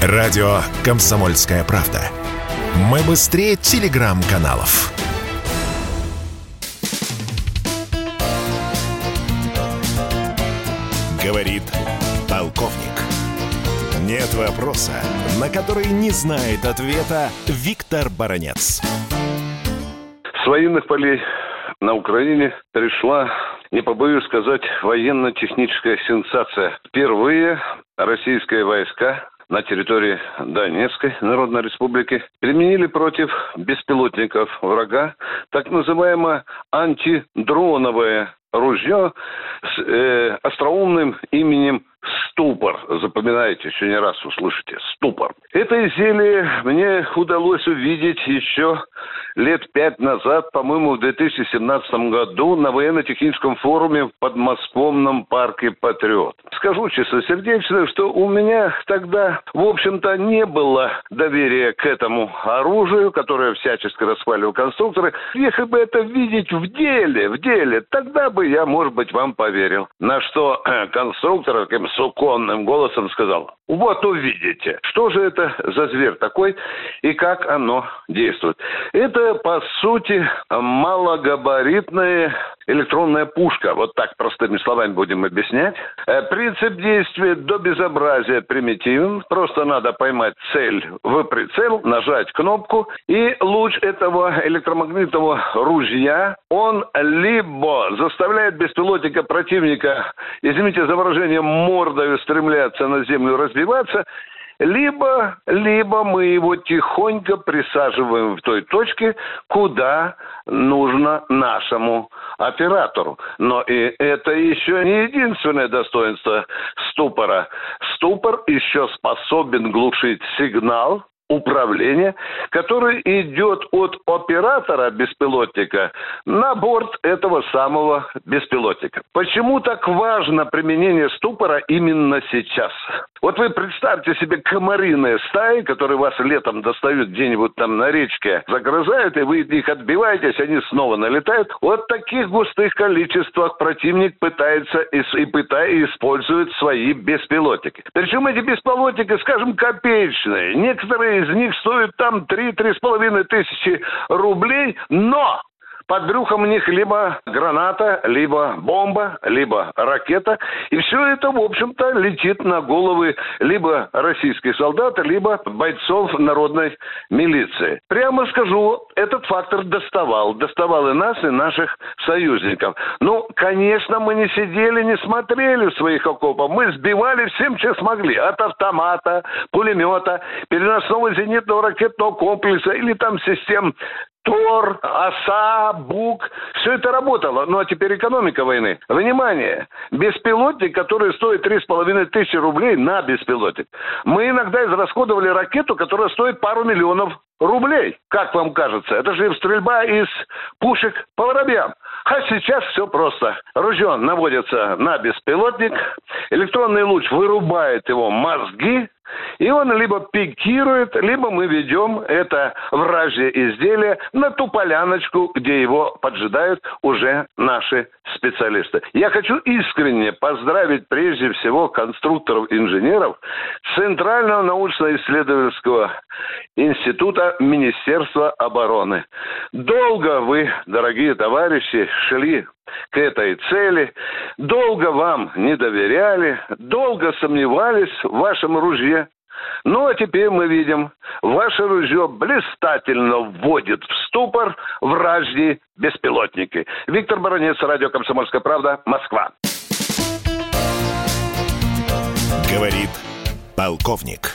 Радио «Комсомольская правда». Мы быстрее телеграм-каналов. Говорит полковник. Нет вопроса, на который не знает ответа Виктор Баранец. С военных полей на Украине пришла, не побоюсь сказать, военно-техническая сенсация. Впервые российские войска на территории Донецкой Народной Республики применили против беспилотников врага так называемое антидроновое ружье с э, остроумным именем ступор. Запоминайте, еще не раз услышите. Ступор. Это изделие мне удалось увидеть еще лет пять назад, по-моему, в 2017 году на военно-техническом форуме в подмосковном парке «Патриот». Скажу чистосердечно, что у меня тогда, в общем-то, не было доверия к этому оружию, которое всячески расхваливал конструкторы. Если бы это видеть в деле, в деле, тогда бы я, может быть, вам поверил. На что конструктор таким суконным голосом сказал, вот увидите, что же это за зверь такой и как оно действует. Это, по сути, малогабаритная электронная пушка. Вот так простыми словами будем объяснять. Э, принцип действия до безобразия примитивен. Просто надо поймать цель в прицел, нажать кнопку, и луч этого электромагнитного ружья, он либо заставляет беспилотника противника, извините за выражение, мордой стремляться на землю разбиваться, либо, либо мы его тихонько присаживаем в той точке, куда нужно нашему оператору. Но и это еще не единственное достоинство ступора. Ступор еще способен глушить сигнал, управления, который идет от оператора беспилотника на борт этого самого беспилотника. Почему так важно применение ступора именно сейчас? Вот вы представьте себе комариные стаи, которые вас летом достают где-нибудь там на речке, загрызают, и вы их отбиваетесь, они снова налетают. Вот в таких густых количествах противник пытается и, и пытает использует свои беспилотники. Причем эти беспилотники, скажем, копеечные. Некоторые из них стоят там 3-3,5 тысячи рублей, но под брюхом у них либо граната, либо бомба, либо ракета. И все это, в общем-то, летит на головы либо российских солдат, либо бойцов народной милиции. Прямо скажу, этот фактор доставал. Доставал и нас, и наших союзников. Ну, конечно, мы не сидели, не смотрели в своих окопах. Мы сбивали всем, чем смогли. От автомата, пулемета, переносного зенитного ракетного комплекса или там систем Тор, Оса, Бук, все это работало. Ну а теперь экономика войны. Внимание! Беспилотник, который стоит 3,5 тысячи рублей на беспилотник. Мы иногда израсходовали ракету, которая стоит пару миллионов рублей. Как вам кажется? Это же стрельба из пушек по воробьям. А сейчас все просто. Ружье наводится на беспилотник, электронный луч вырубает его мозги, и он либо пикирует, либо мы ведем это вражье изделие на ту поляночку, где его поджидают уже наши специалисты. Я хочу искренне поздравить прежде всего конструкторов-инженеров Центрального научно-исследовательского института Министерства обороны. Долго вы, дорогие товарищи, шли к этой цели, долго вам не доверяли, долго сомневались в вашем ружье. Ну, а теперь мы видим, ваше ружье блистательно вводит в ступор вражьи беспилотники. Виктор Баранец, радио «Комсомольская правда», Москва. Говорит полковник.